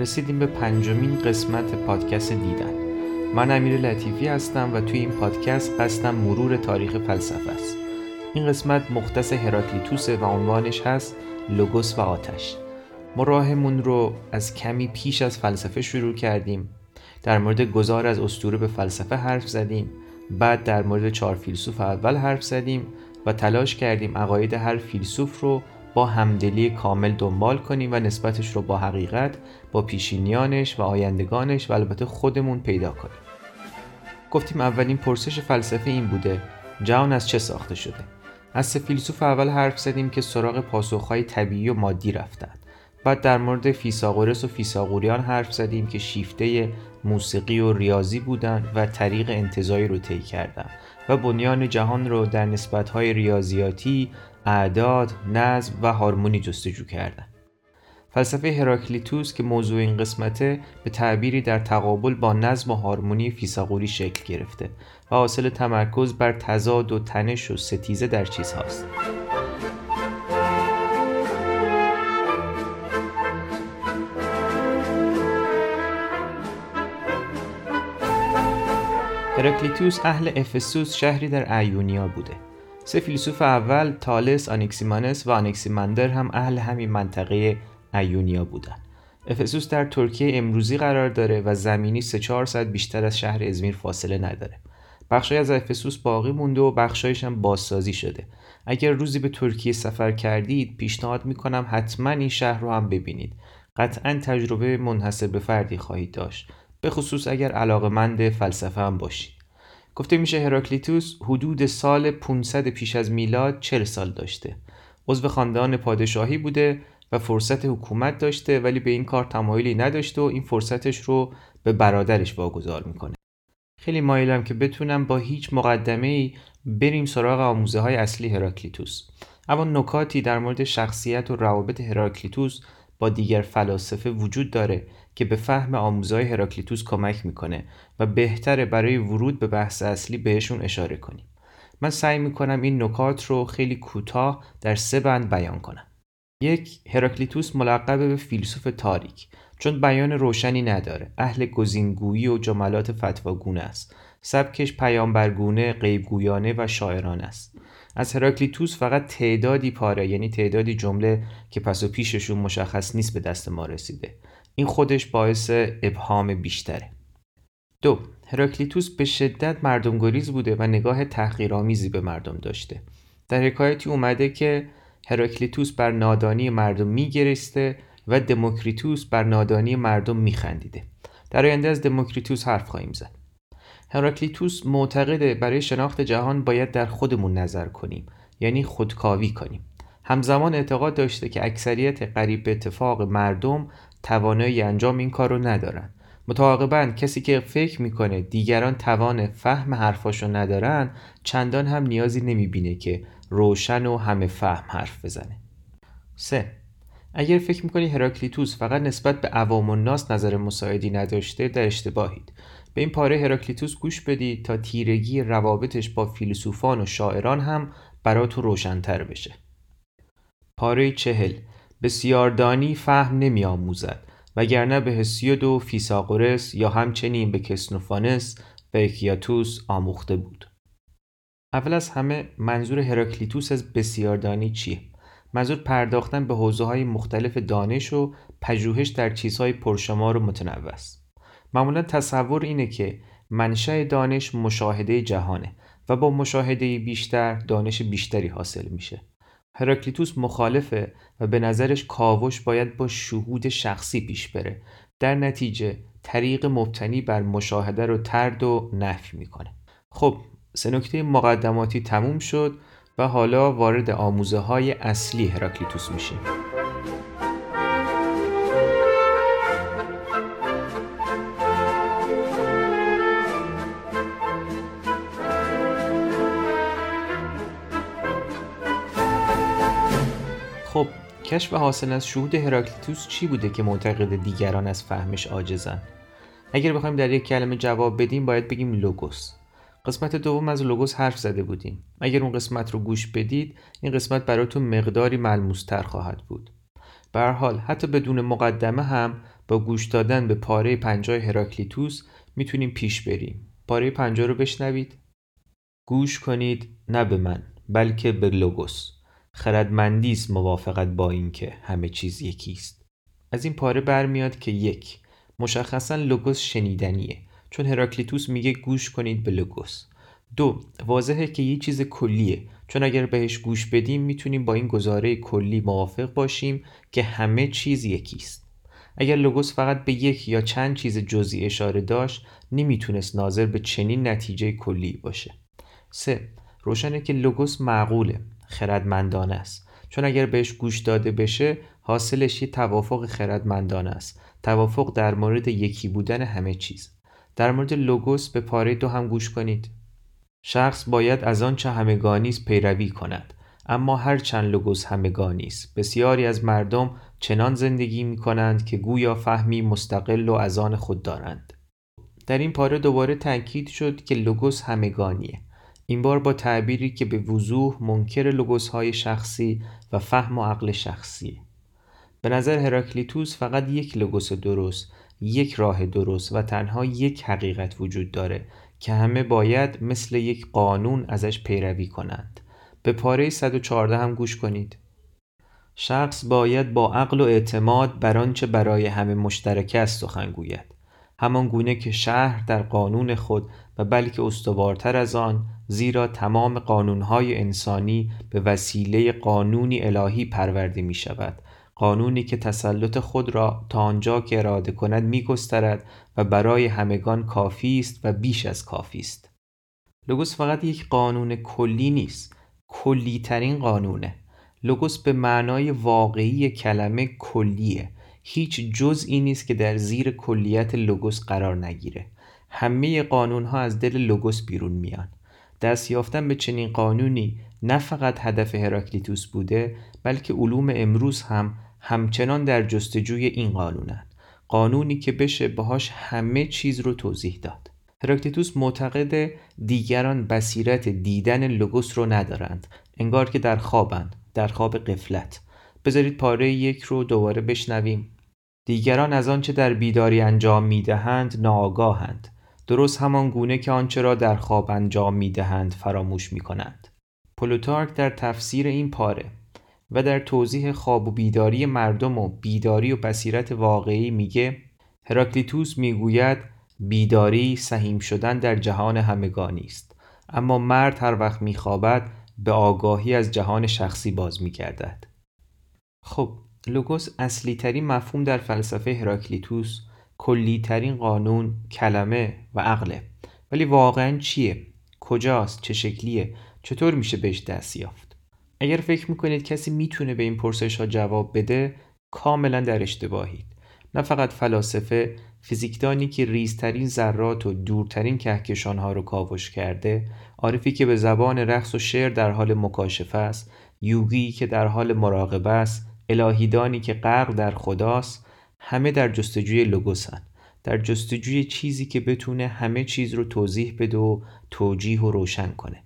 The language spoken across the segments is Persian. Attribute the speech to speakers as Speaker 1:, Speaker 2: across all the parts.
Speaker 1: رسیدیم به پنجمین قسمت پادکست دیدن. من امیر لطیفی هستم و توی این پادکست قصدم مرور تاریخ فلسفه است. این قسمت مختص هراکلیتوس و عنوانش هست لوگوس و آتش. ما راهمون رو از کمی پیش از فلسفه شروع کردیم. در مورد گذار از استوره به فلسفه حرف زدیم. بعد در مورد چهار فیلسوف اول حرف زدیم و تلاش کردیم عقاید هر فیلسوف رو با همدلی کامل دنبال کنیم و نسبتش رو با حقیقت با پیشینیانش و آیندگانش و البته خودمون پیدا کنیم. گفتیم اولین پرسش فلسفه این بوده جهان از چه ساخته شده؟ از سه فیلسوف اول حرف زدیم که سراغ پاسخهای طبیعی و مادی رفتند بعد در مورد فیساغورس و فیساغوریان حرف زدیم که شیفته موسیقی و ریاضی بودند و طریق انتظایی رو طی کردند و بنیان جهان رو در نسبتهای ریاضیاتی، اعداد، نظم و هارمونی جستجو کردند. فلسفه هراکلیتوس که موضوع این قسمته به تعبیری در تقابل با نظم و هارمونی فیساغوری شکل گرفته و حاصل تمرکز بر تضاد و تنش و ستیزه در چیزهاست. هراکلیتوس اهل افسوس شهری در ایونیا بوده سه فیلسوف اول تالس، آنکسیمانس و آنکسیمندر هم اهل همین منطقه ایونیا بودن. افسوس در ترکیه امروزی قرار داره و زمینی سه چهار ساعت بیشتر از شهر ازمیر فاصله نداره. بخشای از افسوس باقی مونده و بخشایش هم بازسازی شده. اگر روزی به ترکیه سفر کردید پیشنهاد می‌کنم حتما این شهر رو هم ببینید. قطعا تجربه منحصر به فردی خواهید داشت. به خصوص اگر علاقمند فلسفه هم باشید. گفته میشه هراکلیتوس حدود سال 500 پیش از میلاد 40 سال داشته. عضو خاندان پادشاهی بوده و فرصت حکومت داشته ولی به این کار تمایلی نداشته و این فرصتش رو به برادرش واگذار می‌کنه خیلی مایلم که بتونم با هیچ مقدمه ای بریم سراغ آموزه های اصلی هراکلیتوس اما نکاتی در مورد شخصیت و روابط هراکلیتوس با دیگر فلاسفه وجود داره که به فهم آموزهای هراکلیتوس کمک می‌کنه و بهتره برای ورود به بحث اصلی بهشون اشاره کنیم. من سعی می‌کنم این نکات رو خیلی کوتاه در سه بند بیان کنم. یک هراکلیتوس ملقب به فیلسوف تاریک چون بیان روشنی نداره اهل گزینگویی و جملات فتواگونه است. سبکش پیامبرگونه غیبگویانه و شاعران است. از هراکلیتوس فقط تعدادی پاره یعنی تعدادی جمله که پس و پیششون مشخص نیست به دست ما رسیده. این خودش باعث ابهام بیشتره. دو هراکلیتوس به شدت مردم گریز بوده و نگاه تحقیرآمیزی به مردم داشته. در حکایتی اومده که هراکلیتوس بر نادانی مردم میگرسته و دموکریتوس بر نادانی مردم میخندیده. در آینده از دموکریتوس حرف خواهیم زد. هراکلیتوس معتقده برای شناخت جهان باید در خودمون نظر کنیم یعنی خودکاوی کنیم. همزمان اعتقاد داشته که اکثریت قریب به اتفاق مردم توانایی انجام این کار رو ندارن. متعاقبا کسی که فکر می‌کنه دیگران توان فهم حرفاشو ندارن چندان هم نیازی نمی‌بینه که روشن و همه فهم حرف بزنه. 3. اگر فکر می‌کنی هراکلیتوس فقط نسبت به عوام الناس نظر مساعدی نداشته در اشتباهید. به این پاره هراکلیتوس گوش بدید تا تیرگی روابطش با فیلسوفان و شاعران هم براتون روشنتر بشه. پاره چهل بسیاردانی فهم نمی آموزد وگرنه به هسیود و فیساغورس یا همچنین به کسنوفانس و اکیاتوس آموخته بود. اول از همه منظور هراکلیتوس از بسیاردانی چیه؟ منظور پرداختن به حوزه های مختلف دانش و پژوهش در چیزهای پرشمار و متنوع است. معمولا تصور اینه که منشأ دانش مشاهده جهانه و با مشاهده بیشتر دانش بیشتری حاصل میشه. هراکلیتوس مخالفه و به نظرش کاوش باید با شهود شخصی پیش بره. در نتیجه طریق مبتنی بر مشاهده رو ترد و نفی می‌کنه. خب سه نکته مقدماتی تموم شد و حالا وارد آموزه های اصلی هراکلیتوس میشیم. کشف حاصل از شهود هراکلیتوس چی بوده که معتقد دیگران از فهمش عاجزن اگر بخوایم در یک کلمه جواب بدیم باید بگیم لوگوس. قسمت دوم از لوگوس حرف زده بودیم. اگر اون قسمت رو گوش بدید این قسمت براتون مقداری ملموستر خواهد بود. به حال حتی بدون مقدمه هم با گوش دادن به پاره پنجای هراکلیتوس می‌تونیم پیش بریم. پاره پنجا رو بشنوید. گوش کنید نه به من بلکه به لوگوس. خردمندی است موافقت با اینکه همه چیز یکیست از این پاره برمیاد که یک مشخصا لوگوس شنیدنیه. چون هراکلیتوس میگه گوش کنید به لوگوس. دو واضحه که یه چیز کلیه. چون اگر بهش گوش بدیم می‌تونیم با این گزاره کلی موافق باشیم که همه چیز یکیست اگر لوگوس فقط به یک یا چند چیز جزئی اشاره داشت نمی‌تونست ناظر به چنین نتیجه کلی باشه. 3. روشنه که لوگوس معقوله. خردمندانه است. چون اگر بهش گوش داده بشه حاصلش یه توافق خردمندانه است. توافق در مورد یکی بودن همه چیز. در مورد لوگوس به پاره دو هم گوش کنید. شخص باید از آنچه همگانی است پیروی کند. اما هر چند لوگوس همگانی است بسیاری از مردم چنان زندگی می کنند که گویا فهمی مستقل و از آن خود دارند. در این پاره دوباره تاکید شد که لوگوس همگانیه. این بار با تعبیری که به وضوح منکر لوگوس های شخصی و فهم و عقل شخصی. به نظر هراکلیتوس فقط یک لوگوس درست یک راه درست و تنها یک حقیقت وجود داره که همه باید مثل یک قانون ازش پیروی کنند. به پاره 114 هم گوش کنید. شخص باید با عقل و اعتماد بر آنچه برای همه مشترک است سخن گوید. همان گونه که شهر در قانون خود و بلکه استوارتر از آن زیرا تمام قانونهای انسانی به وسیله قانونی الهی پرورده می شود قانونی که تسلط خود را تا آنجا که اراده کند می گسترد و برای همگان کافی است و بیش از کافی است. لوگوس فقط یک قانون کلی نیست کلی ترین قانونه. لوگوس به معنای واقعی کلمه کلیه. هیچ جزئی نیست که در زیر کلیت لوگوس قرار نگیره. همه قانون ها از دل لوگوس بیرون میان. دست یافتن به چنین قانونی نه فقط هدف هراکلیتوس بوده بلکه علوم امروز هم همچنان در جستجوی این قانونن. قانونی که بشه باهاش همه چیز رو توضیح داد. هراکلیتوس معتقد دیگران بصیرت دیدن لوگوس رو ندارند. انگار که در خوابند در خواب قفلت بذارید پاره یک رو دوباره بشنویم. دیگران از آنچه در بیداری انجام می‌دهند ناآگاهند. درست همان گونه که آنچه را در خواب انجام می‌دهند فراموش می کنند. پلوتارک در تفسیر این پاره و در توضیح خواب و بیداری مردم و بیداری و بصیرت واقعی میگه هراکلیتوس می‌گوید بیداری سهیم شدن در جهان همگانی است. اما مرد هر وقت میخوابد به آگاهی از جهان شخصی باز میگردد. خب لوگوس اصلی ترین مفهوم در فلسفه هراکلیتوس کلی ترین قانون کلمه و عقله. ولی واقعا چیه؟ کجاست؟ چه شکلیه؟ چطور میشه بهش دست یافت؟ اگر فکر می‌کنید کسی می‌تونه به این پرسش ها جواب بده کاملا در اشتباهید. نه فقط فلاسفه فیزیکدانی که ریزترین ذرات و دورترین کهکشان ها رو کاوش کرده عارفی که به زبان رقص و شعر در حال مکاشفه است یوگی که در حال مراقبه است الهیدانی که غرق در خداست همه در جستجوی لوگوسن. در جستجوی چیزی که بتونه همه چیز رو توضیح بده و توجیه و روشن کنه.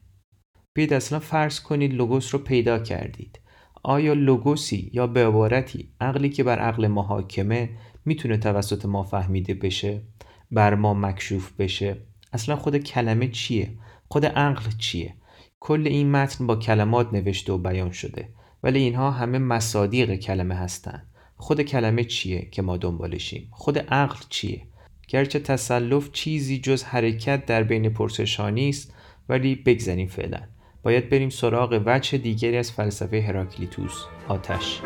Speaker 1: بیاید اصلا فرض کنید لوگوس رو پیدا کردید. آیا لوگوسی یا به عبارتی عقلی که بر عقل ما حاکمه می‌تونه توسط ما فهمیده بشه؟ بر ما مکشوف بشه؟ اصلا خود کلمه چیه؟ خود عقل چیه؟ کل این متن با کلمات نوشته و بیان شده. ولی اینها همه مصادیق کلمه هستند خود کلمه چیه که ما دنبالشیم؟ خود عقل چیه؟ گرچه تسلف چیزی جز حرکت در بین پرسشانی است ولی بگذاریم فعلا. باید بریم سراغ وجه دیگری از فلسفه هراکلیتوس آتش.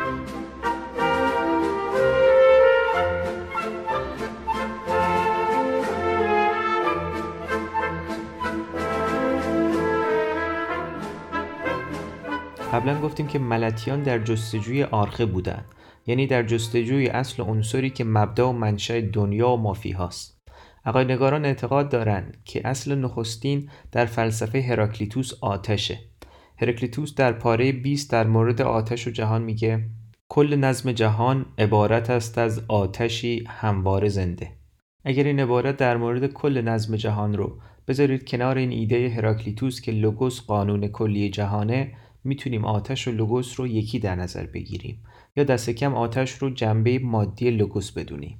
Speaker 1: قبلا گفتیم که ملتیان در جستجوی آرخه بودند یعنی در جستجوی اصل عنصری که مبدا و منشأ دنیا و مافی هاست. عقاینگاران اعتقاد دارند که اصل نخستین در فلسفه هراکلیتوس آتشه. هراکلیتوس در پاره 20 در مورد آتش و جهان میگه کل نظم جهان عبارت است از آتشی همواره زنده. اگر این عبارت در مورد کل نظم جهان رو بذارید کنار این ایده هراکلیتوس که لوگوس قانون کلی جهانه می‌تونیم آتش و لوگوس رو یکی در نظر بگیریم یا دست کم آتش رو جنبه مادی لوگوس بدونیم.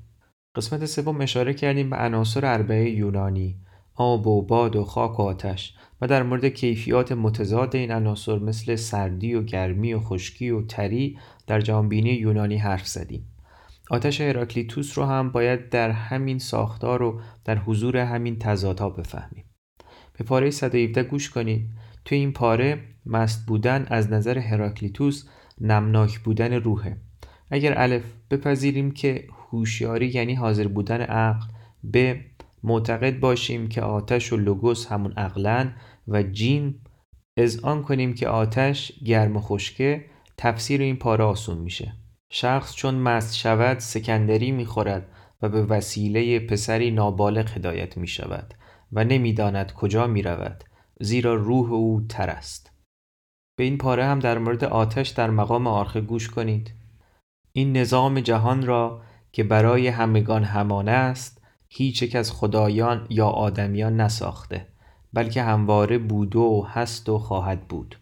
Speaker 1: قسمت سوم اشاره کردیم به عناصر اربعه یونانی آب و باد و خاک و آتش و در مورد کیفیات متضاد این عناصر مثل سردی و گرمی و خشکی و تری در جهانبینی یونانی حرف زدیم. آتش هراکلیتوس رو هم باید در همین ساختار و در حضور همین تضادها بفهمیم. به پاره 117 گوش کنید. توی این پاره مست بودن از نظر هراکلیتوس نمناک بودن روحه. اگر الف بپذیریم که هوشیاری یعنی حاضر بودن عقل به معتقد باشیم که آتش و لوگوس همون عقلن و جیم از آن کنیم که آتش گرم و خشکه تفسیر این پاره آسون میشه. شخص چون مست شود سکندری می‌خورد و به وسیله پسری نابالغ هدایت می شود و نمی‌داند کجا می رود زیرا روح او تر است. به این پاره هم در مورد آتش در مقام آرخه گوش کنید. این نظام جهان را که برای همگان همانه است هیچ یک از خدایان یا آدمیان نساخته بلکه همواره بوده و هست و خواهد بود.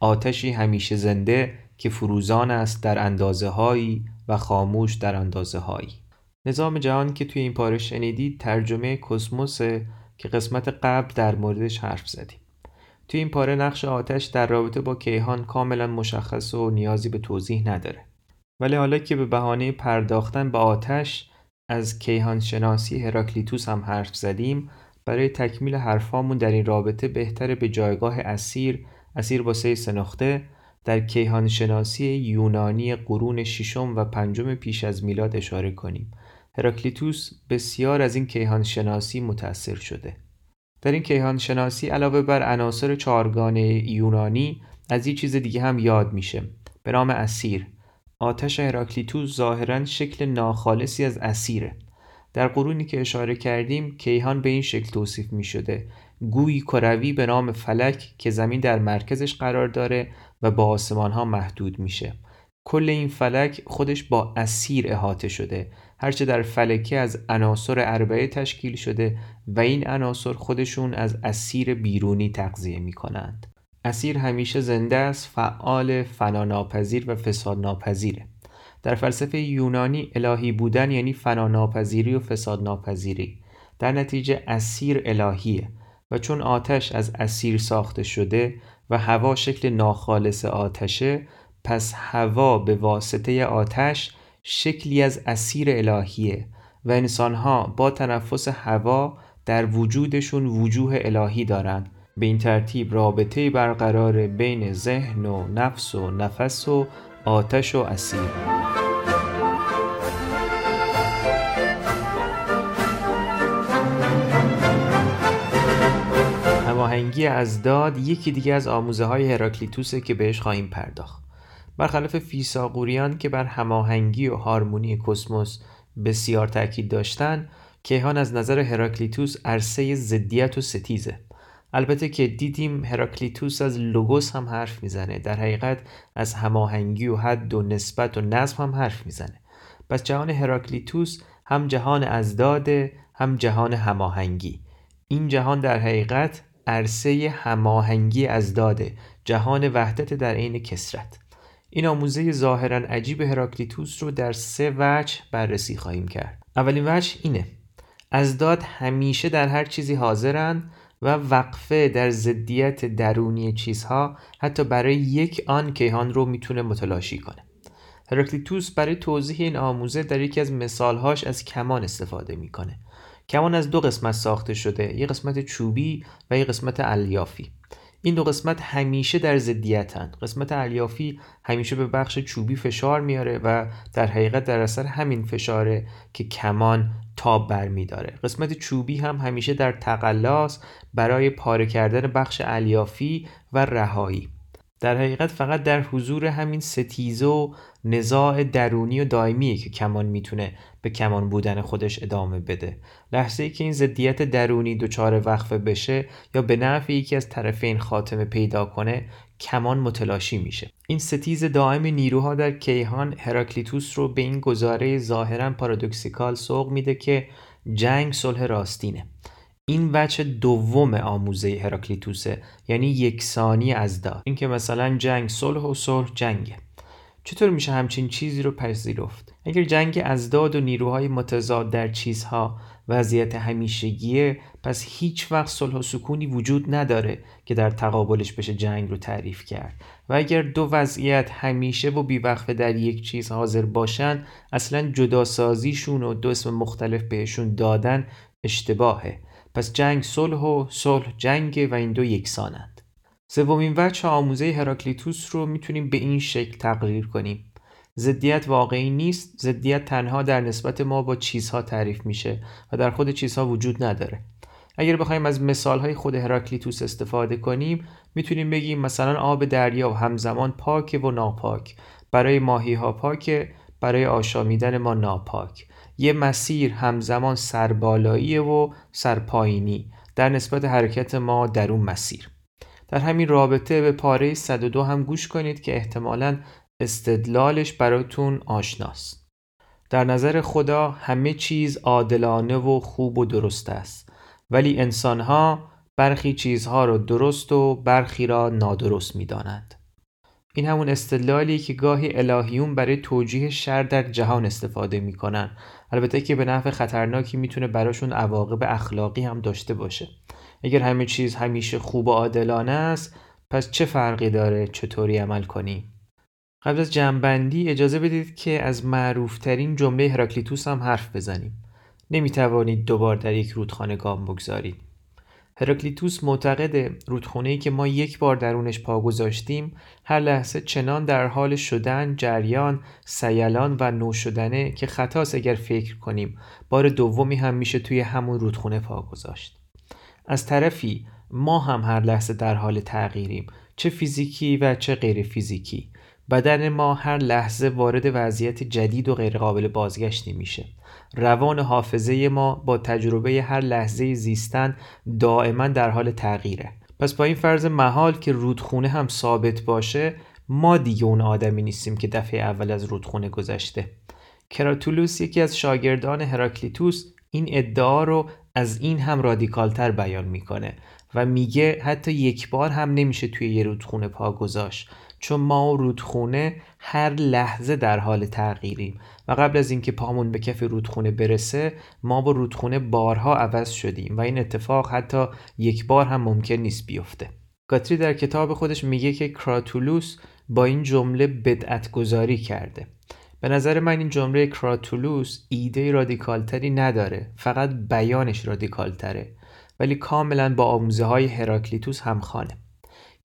Speaker 1: آتشی همیشه زنده که فروزان است در اندازه هایی و خاموش در اندازه هایی نظام جهان که توی این پاره شنیدید ترجمه کسموس که قسمت قبل در موردش حرف زدیم. توی این پاره نقش آتش در رابطه با کیهان کاملا مشخص و نیازی به توضیح نداره. ولی حالا که به بهانه پرداختن به آتش از کیهان شناسی هراکلیتوس هم حرف زدیم برای تکمیل حرفامون در این رابطه بهتره به جایگاه اسیر اسیر با سه سنخته در کیهان شناسی یونانی قرون ششم و پنجم پیش از میلاد اشاره کنیم. هراکلیتوس بسیار از این کیهان شناسی متأثر شده. در این کیهان شناسی علاوه بر عناصر چارگانه یونانی از این چیز دیگه هم یاد میشه. به نام اسیر. آتش هراکلیتوس ظاهرا شکل ناخالصی از اسیره. در قرونی که اشاره کردیم کیهان به این شکل توصیف می شده گویی کروی به نام فلک که زمین در مرکزش قرار داره و با آسمان ها محدود میشه. کل این فلک خودش با اسیر احاطه شده. هرچه در فلکه از عناصر اربعه تشکیل شده و این عناصر خودشون از اسیر بیرونی تغذیه می کنند. اسیر همیشه زنده است فعال فناناپذیر و فساد ناپذیره در فلسفه یونانی الهی بودن یعنی فناناپذیری و فساد ناپذیری در نتیجه اسیر الهیه و چون آتش از اسیر ساخته شده و هوا شکل ناخالص آتشه پس هوا به واسطه آتش شکلی از اسیر الهیه و انسانها با تنفس هوا در وجودشون وجوه الهی دارند. به این ترتیب رابطه برقرار بین ذهن و نفس و نفس و آتش و اسیر. هماهنگی ازداد یکی دیگه از آموزه های هراکلیتوسه که بهش خواهیم پرداخت. برخلاف فیساغوریان که بر هماهنگی و هارمونی کسموس بسیار تاکید داشتن کیهان از نظر هراکلیتوس عرصه ضدیت و ستیزه. البته که دیدیم هراکلیتوس از لوگوس هم حرف می‌زنه در حقیقت از هماهنگی و حد و نسبت و نظم هم حرف می‌زنه. پس جهان هراکلیتوس هم جهان ازداده هم جهان هماهنگی. این جهان در حقیقت عرصه هماهنگی ازداده جهان وحدت در عین کسرت این آموزه ظاهرا عجیب هراکلیتوس رو در سه وجه بررسی خواهیم کرد. اولین وجه اینه. ازداد همیشه در هر چیزی حاضرن و وقفه در ضدیت درونی چیزها حتی برای یک آن کیهان رو می‌تونه متلاشی کنه. هراکلیتوس برای توضیح این آموزه در یکی از مثالهاش از کمان استفاده می‌کنه. کمان از دو قسمت ساخته شده یک قسمت چوبی و یک قسمت الیافی. این دو قسمت همیشه در ضدیتن. قسمت الیافی همیشه به بخش چوبی فشار میاره و در حقیقت در اثر همین فشاره که کمان تاب برمیداره. قسمت چوبی هم همیشه در تقلاس برای پاره کردن بخش الیافی و رهایی. در حقیقت فقط در حضور همین ستیزه و نزاع درونی و دائمیه که کمان می‌تونه به کمان بودن خودش ادامه بده. لحظه ای که این ضدیت درونی دچار وقفه بشه یا به نفع یکی از طرفین خاتمه پیدا کنه کمان متلاشی میشه. این ستیز دائم نیروها در کیهان هراکلیتوس رو به این گزاره ظاهرا پارادوکسیکال سوق میده که جنگ صلح راستینه. این وجه دوم آموزه هراکلیتوسه یعنی یکسانی از داد. اینکه مثلا جنگ صلح و صلح جنگه. چطور میشه همچین چیزی رو پذیرفت؟ اگر جنگ ازداد و نیروهای متضاد در چیزها وضعیت همیشگیه پس هیچ وقت صلح و سکونی وجود نداره که در تقابلش بشه جنگ رو تعریف کرد. و اگر دو وضعیت همیشه و بیوقفه در یک چیز حاضر باشن اصلا جداسازیشون و دو اسم مختلف بهشون دادن اشتباهه. پس جنگ صلح و صلح جنگ و این دو یکسانند. سومین وجه آموزه هراکلیتوس رو می‌تونیم به این شکل تقریر کنیم. ضدیت واقعی نیست ضدیت تنها در نسبت ما با چیزها تعریف میشه و در خود چیزها وجود نداره. اگر بخوایم از مثالهای خود هراکلیتوس استفاده کنیم می‌تونیم بگیم مثلا آب دریا و همزمان پاک و ناپاک. برای ماهی ها پاک برای آشامیدن ما ناپاک. یه مسیر همزمان سربالایی و سرپایینی در نسبت حرکت ما در اون مسیر. در همین رابطه به پاره 102 هم گوش کنید که احتمالا استدلالش براتون آشناست. در نظر خدا همه چیز عادلانه و خوب و درست است. ولی انسانها برخی چیزها را درست و برخی را نادرست می دانند. این همون استدلالی که گاهی الهیون برای توجیه شر در جهان استفاده می‌کنن. البته که به نحو خطرناکی می‌تونه براشون عواقب اخلاقی هم داشته باشه. اگر همه چیز همیشه خوب و عادلانه است پس چه فرقی داره؟ چطوری عمل کنیم قبل از جنبندی اجازه بدید که از معروفترین جمله هراکلیتوس هم حرف بزنیم. نمی‌توانید دوبار در یک رودخانه گام بگذارید. هراکلیتوس معتقد رودخانه‌ای که ما یک بار درونش پا گذاشتیم هر لحظه چنان در حال شدن، جریان، سیلان و نو شدنه که خطاست اگر فکر کنیم. بار دومی هم میشه توی همون رودخونه پا گذاشت. از طرفی ما هم هر لحظه در حال تغییریم. چه فیزیکی و چه غیر فیزیکی بدن ما هر لحظه وارد وضعیت جدید و غیرقابل بازگشتی میشه. روان حافظه ما با تجربه هر لحظه زیستن دائما در حال تغییره. پس با این فرض محال که رودخونه هم ثابت باشه ما دیگه اون آدمی نیستیم که دفعه اول از رودخونه گذشته. کراتولوس یکی از شاگردان هراکلیتوس این ادعا رو از این هم رادیکالتر بیان می‌کنه و میگه حتی یک بار هم نمیشه توی یه رودخونه پا گذاشت. چون ما و رودخونه هر لحظه در حال تغییریم و قبل از اینکه پامون به کف رودخونه برسه ما با رودخونه بارها عوض شدیم و این اتفاق حتی یک بار هم ممکن نیست بیفته. گاتری در کتاب خودش میگه که کراتولوس با این جمله بدعت گذاری کرده. به نظر من این جمله کراتولوس ایده رادیکالتری نداره فقط بیانش رادیکالتره ولی کاملا با آموزه های هراکلیتوس همخانه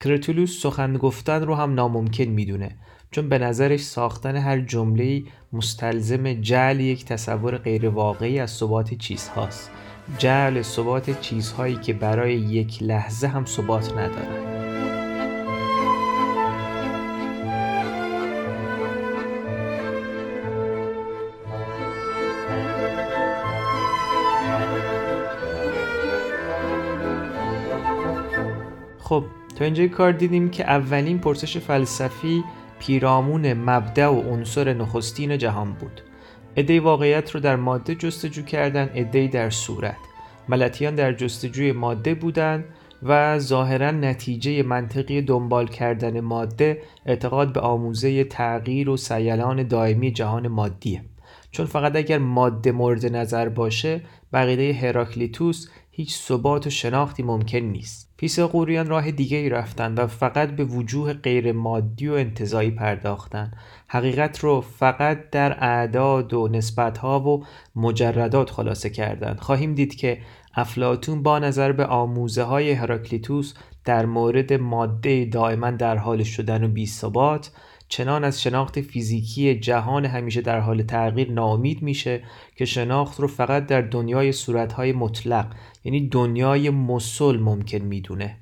Speaker 1: کراتولوس سخن گفتن رو هم ناممکن می‌دونه چون به نظرش ساختن هر جمله مستلزم جعل یک تصور غیرواقعی از ثبات چیزهاست. جعل ثبات چیزهایی که برای یک لحظه هم ثبات ندارند تا اینجای کار دیدیم که اولین پرسش فلسفی پیرامون مبدع و عنصر نخستین جهان بود. عده واقعیت رو در ماده جستجو کردن عده در صورت. ملتیان در جستجوی ماده بودند و ظاهرا نتیجه منطقی دنبال کردن ماده اعتقاد به آموزه تغییر و سیلان دائمی جهان مادیه. چون فقط اگر ماده مورد نظر باشه بقیده هراکلیتوس هیچ ثبات و شناختی ممکن نیست. قوریان راه دیگه ای رفتن و فقط به وجوه غیر مادی و انتظایی پرداختن. حقیقت رو فقط در اعداد و نسبتها و مجردات خلاصه کردند خواهیم دید که افلاتون با نظر به آموزه های هراکلیتوس در مورد ماده دائما در حال شدن و بی ثبات چنان از شناخت فیزیکی جهان همیشه در حال تغییر ناامید میشه که شناخت رو فقط در دنیای صورتهای مطلق یعنی دنیای مسل ممکن می‌دونه.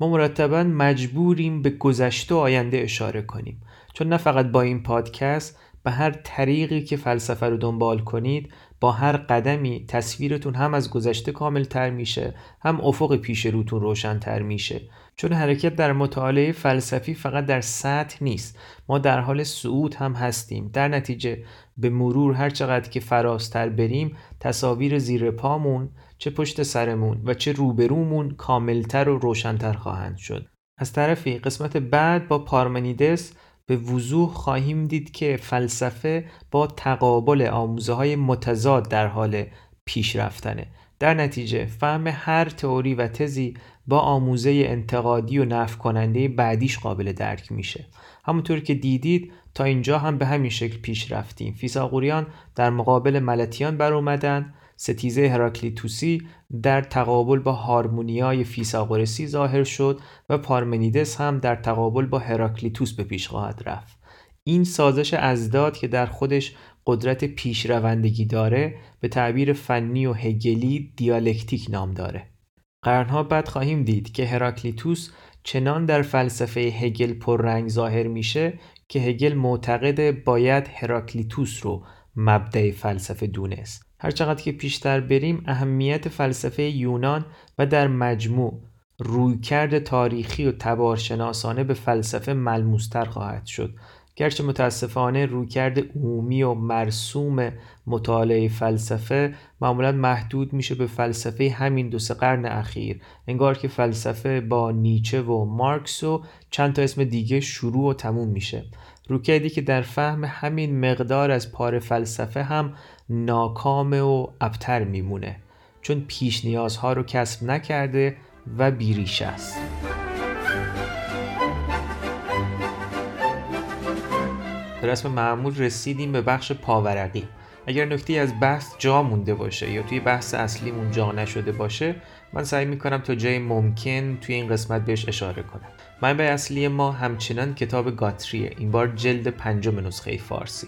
Speaker 1: ما مرتبا مجبوریم به گذشته و آینده اشاره کنیم. چون نه فقط با این پادکست به هر طریقی که فلسفه رو دنبال کنید با هر قدمی تصویرتون هم از گذشته کامل تر میشه هم افق پیش روتون روشن تر میشه. چون حرکت در مطالعه فلسفی فقط در سطح نیست. ما در حال صعود هم هستیم. در نتیجه به مرور هر چقدر که فرازتر بریم تصاویر زیر پامون چه پشت سرمون و چه روبرومون کاملتر و روشنتر خواهند شد. از طرفی قسمت بعد با پارمنیدس به وضوح خواهیم دید که فلسفه با تقابل آموزه های متضاد در حال پیش رفتنه. در نتیجه فهم هر تئوری و تزی با آموزه انتقادی و نف کننده بعدیش قابل درک میشه. همونطور که دیدید تا اینجا هم به همین شکل پیش رفتیم. فیساغوریان در مقابل ملتیان بر اومدن ستیزه هراکلیتوسی در تقابل با هارمونیای فیساغورسی ظاهر شد و پارمنیدس هم در تقابل با هراکلیتوس به پیش خواهد رفت. این سازش ازداد که در خودش قدرت پیشروندگی داره به تعبیر فنی و هگلی دیالکتیک نام داره. قرنها بعد خواهیم دید که هراکلیتوس چنان در فلسفه هگل پررنگ ظاهر میشه که هگل معتقد باید هراکلیتوس رو مبدع فلسفه دونست. هرچقدر که پیشتر بریم اهمیت فلسفه یونان و در مجموع رویکرد تاریخی و تبارشناسانه به فلسفه ملموستر خواهد شد. گرچه متاسفانه رویکرد عمومی و مرسوم مطالعه فلسفه معمولا محدود میشه به فلسفه همین دو سه قرن اخیر. انگار که فلسفه با نیچه و مارکس و چند تا اسم دیگه شروع و تموم میشه. رویکردی که در فهم همین مقدار از پار فلسفه هم ناکام و ابتر میمونه چون پیش نیازها رو کسب نکرده و بیریش است. به رسم معمول رسیدیم به بخش پاورقی. اگر نکته از بحث جا مونده باشه یا توی بحث اصلیمون جا نشده باشه من سعی می‌کنم تا جای ممکن توی این قسمت بهش اشاره کنم. منبع اصلی ما همچنان کتاب گاتریه این بار جلد پنجم نسخه فارسی.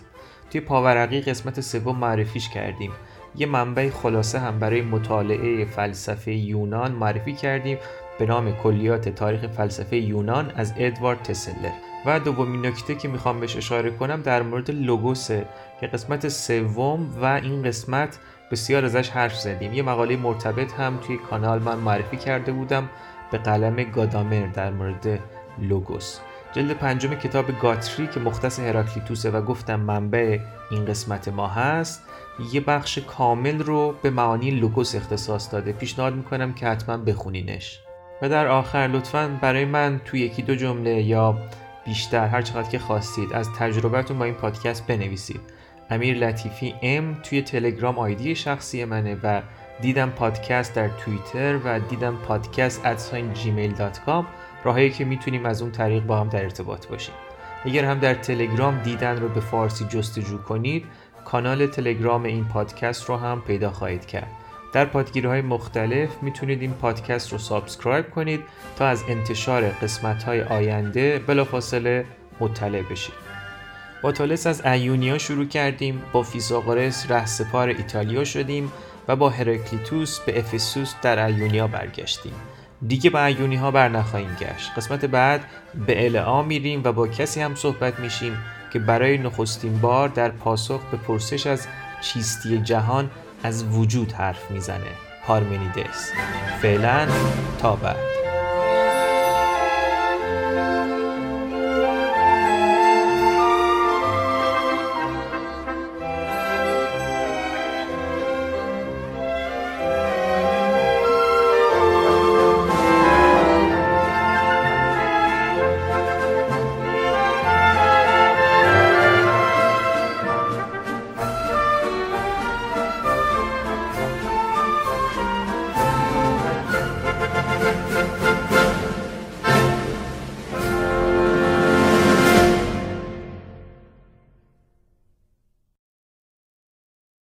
Speaker 1: توی پاورقی قسمت سوم معرفیش کردیم. یه منبع خلاصه هم برای مطالعه فلسفه یونان معرفی کردیم به نام کلیات تاریخ فلسفه یونان از ادوارد تسلر. و دومین نکته که می‌خوام بهش اشاره کنم در مورد لوگوسه که قسمت سوم و این قسمت بسیار ازش حرف زدیم. یه مقاله مرتبط هم توی کانال من معرفی کرده بودم. به قلم گادامر در مورد لوگوس. جلد پنجم کتاب گاتری که مختص هراکلیتوسه و گفتم منبع این قسمت ما هست یه بخش کامل رو به معانی لوگوس اختصاص داده. پیشنهاد می‌کنم که حتما بخونینش. و در آخر لطفا برای من توی یکی دو جمله یا بیشتر هر چقدر که خواستید از تجربهتون با این پادکست بنویسید. امیر لطیفی ام توی تلگرام آیدی شخصی منه و دیدم پادکست در توییتر و دیدم پادکست at sign Gmail dot com راهایی که می‌تونیم از اون طریق با هم در ارتباط باشیم. اگر هم در تلگرام دیدن رو به فارسی جستجو کنید کانال تلگرام این پادکست رو هم پیدا خواهید کرد. در پادگیرهای مختلف می‌تونید این پادکست رو subscribe کنید تا از انتشار قسمت های آینده بلافاصله مطلع بشید. با تالس از ایونیا شروع کردیم با فیساغورس رهسپار ایتالیا شدیم و با هرکلیتوس به افسوس در ایونیا برگشتیم. دیگه به ایونی ها بر نخواهیم گشت. قسمت بعد به العا میریم و با کسی هم صحبت میشیم که برای نخستین بار در پاسخ به پرسش از چیستی جهان از وجود حرف می‌زنه. پارمنیدس فعلا تا بعد.